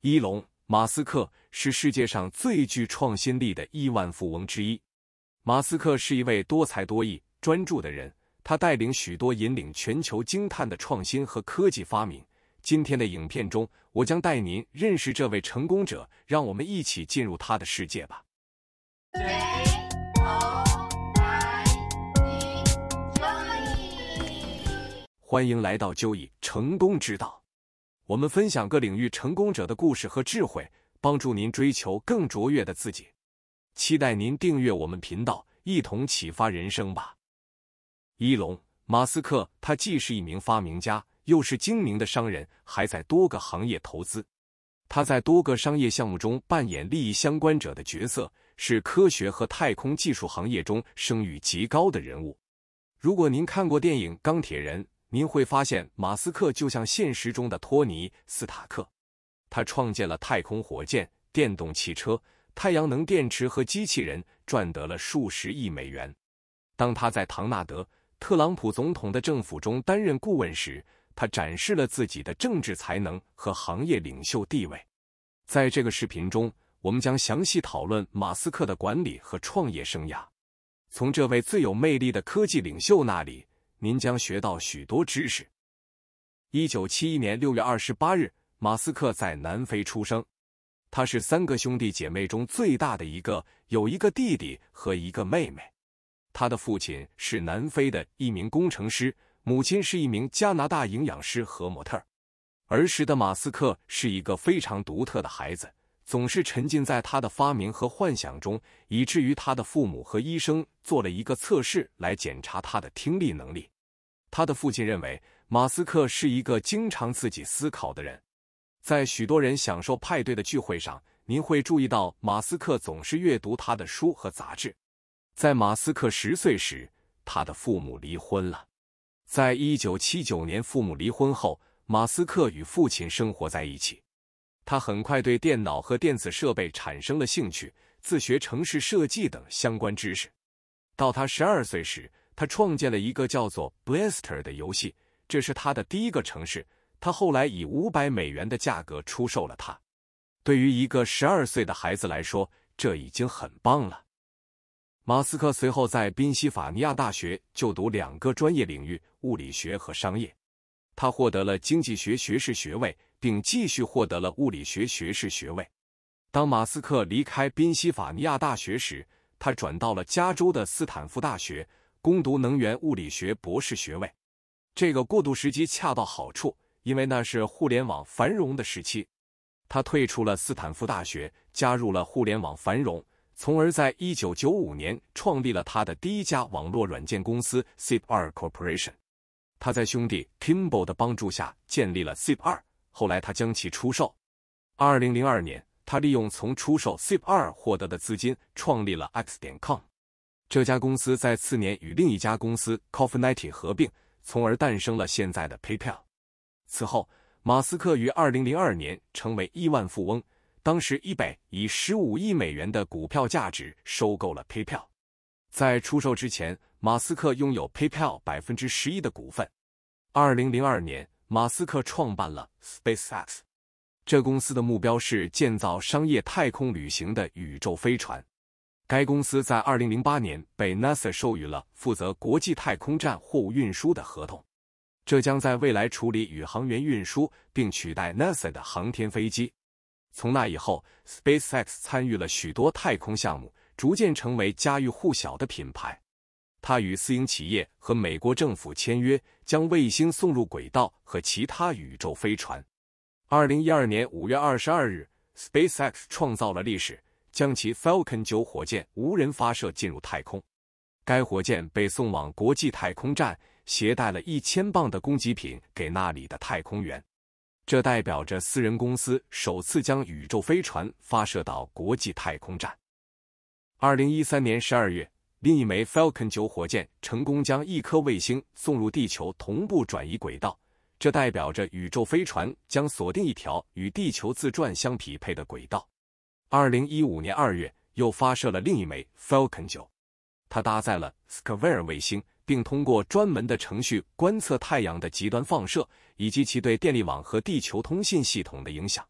伊隆·马斯克是世界上最具创新力的亿万富翁之一。马斯克是一位多才多艺、专注的人，他带领许多引领全球惊叹的创新和科技发明。今天的影片中，我将带您认识这位成功者，让我们一起进入他的世界吧。欢迎来到就以成功之道。我们分享各领域成功者的故事和智慧，帮助您追求更卓越的自己。期待您订阅我们频道，一同启发人生吧。伊隆·马斯克，他既是一名发明家，又是精明的商人，还在多个行业投资。他在多个商业项目中扮演利益相关者的角色，是科学和太空技术行业中声誉极高的人物。如果您看过电影《钢铁人》，您会发现，马斯克就像现实中的托尼·斯塔克，他创建了太空火箭、电动汽车、太阳能电池和机器人，赚得了数十亿美元。当他在唐纳德·特朗普总统的政府中担任顾问时，他展示了自己的政治才能和行业领袖地位。在这个视频中，我们将详细讨论马斯克的管理和创业生涯，从这位最有魅力的科技领袖那里。您将学到许多知识。一九七一年六月二十八日，马斯克在南非出生。他是三个兄弟姐妹中最大的一个，有一个弟弟和一个妹妹。他的父亲是南非的一名工程师，母亲是一名加拿大营养师和模特。儿时的马斯克是一个非常独特的孩子。总是沉浸在他的发明和幻想中，以至于他的父母和医生做了一个测试来检查他的听力能力。他的父亲认为马斯克是一个经常自己思考的人。在许多人享受派对的聚会上，您会注意到马斯克总是阅读他的书和杂志。在马斯克十岁时，他的父母离婚了。在一九七九年父母离婚后，马斯克与父亲生活在一起。他很快对电脑和电子设备产生了兴趣，自学城市设计等相关知识。到他十二岁时，他创建了一个叫做 Blaster 的游戏，这是他的第一个城市。他后来以五百美元的价格出售了它。对于一个十二岁的孩子来说，这已经很棒了。马斯克随后在宾夕法尼亚大学就读两个专业领域：物理学和商业。他获得了经济学学士学位。并继续获得了物理学学士学位。当马斯克离开宾夕法尼亚大学时，他转到了加州的斯坦福大学攻读能源物理学博士学位。这个过渡时机恰到好处，因为那是互联网繁荣的时期。他退出了斯坦福大学，加入了互联网繁荣，从而在1995年创立了他的第一家网络软件公司 Zip2 Corporation。他在兄弟 Kimball 的帮助下建立了 Zip2。后来他将其出售。二零零二年，他利用从出售 Zip 二获得的资金，创立了 X 点 com。这家公司在次年与另一家公司 Coffeenity 合并，从而诞生了现在的 PayPal。此后，马斯克于二零零二年成为亿万富翁。当时，eBay 以十五亿美元的股票价值收购了 PayPal。在出售之前，马斯克拥有 PayPal 百分之十一的股份。二零零二年。马斯克创办了 SpaceX，这公司的目标是建造商业太空旅行的宇宙飞船。该公司在2008年被 NASA 授予了负责国际太空站货物运输的合同，这将在未来处理宇航员运输，并取代 NASA 的航天飞机。从那以后，SpaceX 参与了许多太空项目，逐渐成为家喻户晓的品牌。他与私营企业和美国政府签约，将卫星送入轨道和其他宇宙飞船。二零一二年五月二十二日，SpaceX 创造了历史，将其 Falcon 九火箭无人发射进入太空。该火箭被送往国际太空站，携带了一千磅的供给品给那里的太空员。这代表着私人公司首次将宇宙飞船发射到国际太空站。二零一三年十二月。另一枚 Falcon 9火箭成功将一颗卫星送入地球同步转移轨道，这代表着宇宙飞船将锁定一条与地球自转相匹配的轨道。二零一五年二月，又发射了另一枚 Falcon 9，它搭载了 Skyware 卫星，并通过专门的程序观测太阳的极端放射以及其对电力网和地球通信系统的影响。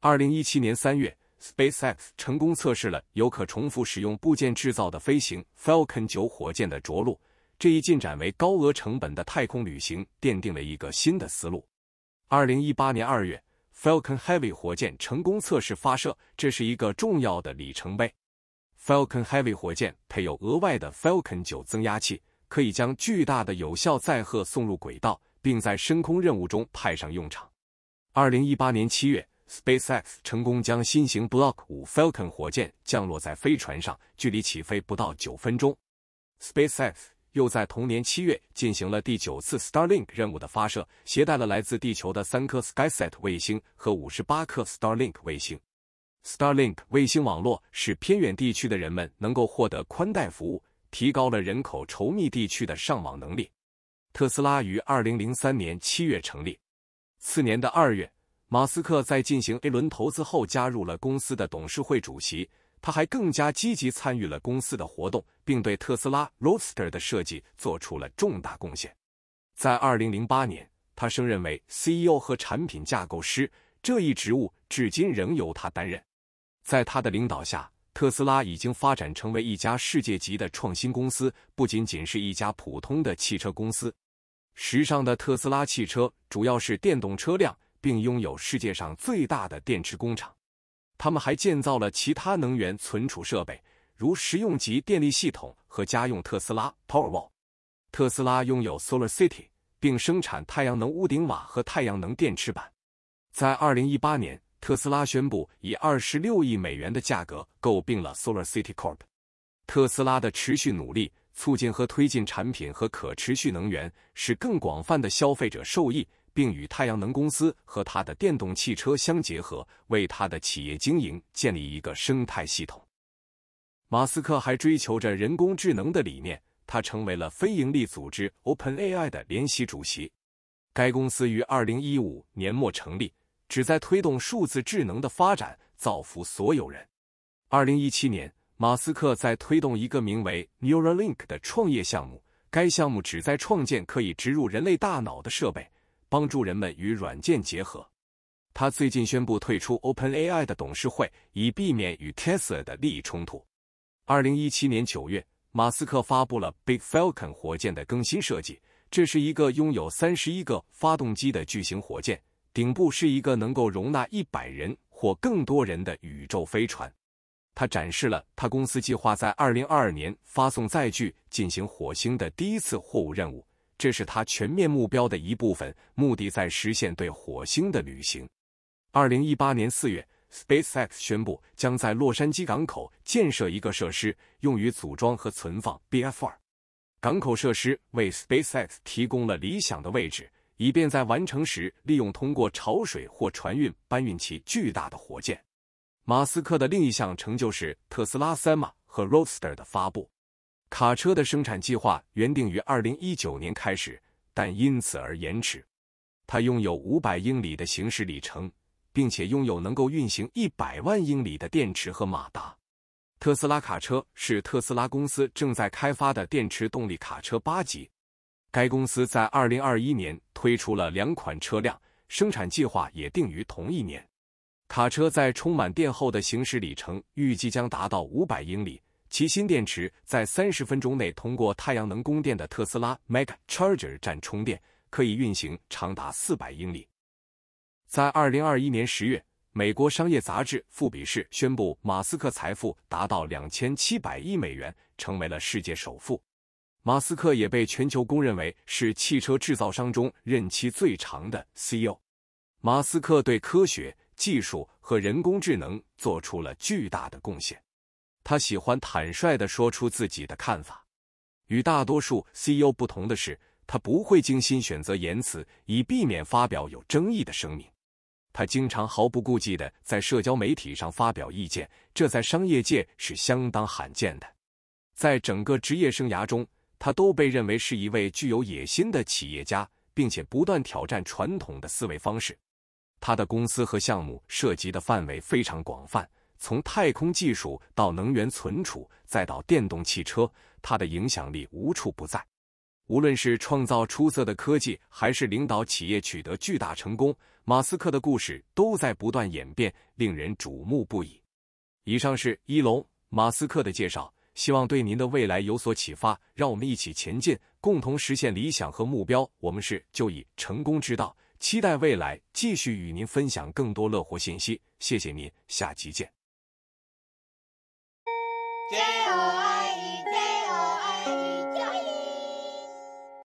二零一七年三月，SpaceX 成功测试了由可重复使用部件制造的飞行 Falcon 九火箭的着陆。这一进展为高额成本的太空旅行奠定了一个新的思路。二零一八年二月，Falcon Heavy 火箭成功测试发射，这是一个重要的里程碑。Falcon Heavy 火箭配有额外的 Falcon 九增压器，可以将巨大的有效载荷送入轨道，并在深空任务中派上用场。二零一八年七月，SpaceX 成功将新型 Block 五 Falcon 火箭降落在飞船上，距离起飞不到九分钟。SpaceX 又在同年七月进行了第九次 Starlink 任务的发射，携带了来自地球的三颗 SkySat 卫星和五十八颗 Starlink 卫星。Starlink 卫星网络使偏远地区的人们能够获得宽带服务，提高了人口稠密地区的上网能力。特斯拉于二零零三年七月成立，次年的二月，马斯克在进行 A 轮投资后加入了公司的董事会主席。他还更加积极参与了公司的活动，并对特斯拉 Roadster 的设计做出了重大贡献。在2008年，他升任为 CEO 和产品架构师，这一职务至今仍由他担任。在他的领导下，特斯拉已经发展成为一家世界级的创新公司，不仅仅是一家普通的汽车公司。时尚的特斯拉汽车主要是电动车辆，并拥有世界上最大的电池工厂。他们还建造了其他能源存储设备，如实用级电力系统和家用特斯拉 Powerwall。特斯拉拥有 Solar City，并生产太阳能屋顶瓦和太阳能电池板。在二零一八年，特斯拉宣布以二十六亿美元的价格购并了 Solar City Corp。特斯拉的持续努力促进和推进产品和可持续能源，使更广泛的消费者受益。并与太阳能公司和他的电动汽车相结合，为他的企业经营建立一个生态系统。马斯克还追求着人工智能的理念，他成为了非营利组织 OpenAI 的联席主席。该公司于二零一五年末成立，旨在推动数字智能的发展，造福所有人。二零一七年，马斯克在推动一个名为 Neuralink 的创业项目，该项目旨在创建可以植入人类大脑的设备。帮助人们与软件结合。他最近宣布退出 OpenAI 的董事会，以避免与 Tesla 的利益冲突。二零一七年九月，马斯克发布了 Big Falcon 火箭的更新设计。这是一个拥有三十一个发动机的巨型火箭，顶部是一个能够容纳一百人或更多人的宇宙飞船。他展示了他公司计划在二零二二年发送载具进行火星的第一次货物任务。这是他全面目标的一部分，目的在实现对火星的旅行。二零一八年四月，SpaceX 宣布将在洛杉矶港口建设一个设施，用于组装和存放 BF-2。港口设施为 SpaceX 提供了理想的位置，以便在完成时利用通过潮水或船运搬运其巨大的火箭。马斯克的另一项成就是特斯拉 Sema 和 Roadster 的发布。卡车的生产计划原定于二零一九年开始，但因此而延迟。它拥有五百英里的行驶里程，并且拥有能够运行一百万英里的电池和马达。特斯拉卡车是特斯拉公司正在开发的电池动力卡车八级。该公司在二零二一年推出了两款车辆，生产计划也定于同一年。卡车在充满电后的行驶里程预计将达到五百英里。其新电池在三十分钟内通过太阳能供电的特斯拉 Mega Charger 站充电，可以运行长达四百英里。在二零二一年十月，美国商业杂志《富比士》宣布，马斯克财富达到两千七百亿美元，成为了世界首富。马斯克也被全球公认为是汽车制造商中任期最长的 CEO。马斯克对科学技术和人工智能做出了巨大的贡献。他喜欢坦率地说出自己的看法。与大多数 CEO 不同的是，他不会精心选择言辞，以避免发表有争议的声明。他经常毫不顾忌地在社交媒体上发表意见，这在商业界是相当罕见的。在整个职业生涯中，他都被认为是一位具有野心的企业家，并且不断挑战传统的思维方式。他的公司和项目涉及的范围非常广泛。从太空技术到能源存储，再到电动汽车，它的影响力无处不在。无论是创造出色的科技，还是领导企业取得巨大成功，马斯克的故事都在不断演变，令人瞩目不已。以上是一龙·马斯克的介绍，希望对您的未来有所启发。让我们一起前进，共同实现理想和目标。我们是就以成功之道，期待未来继续与您分享更多乐活信息。谢谢您，下集见。Yeah.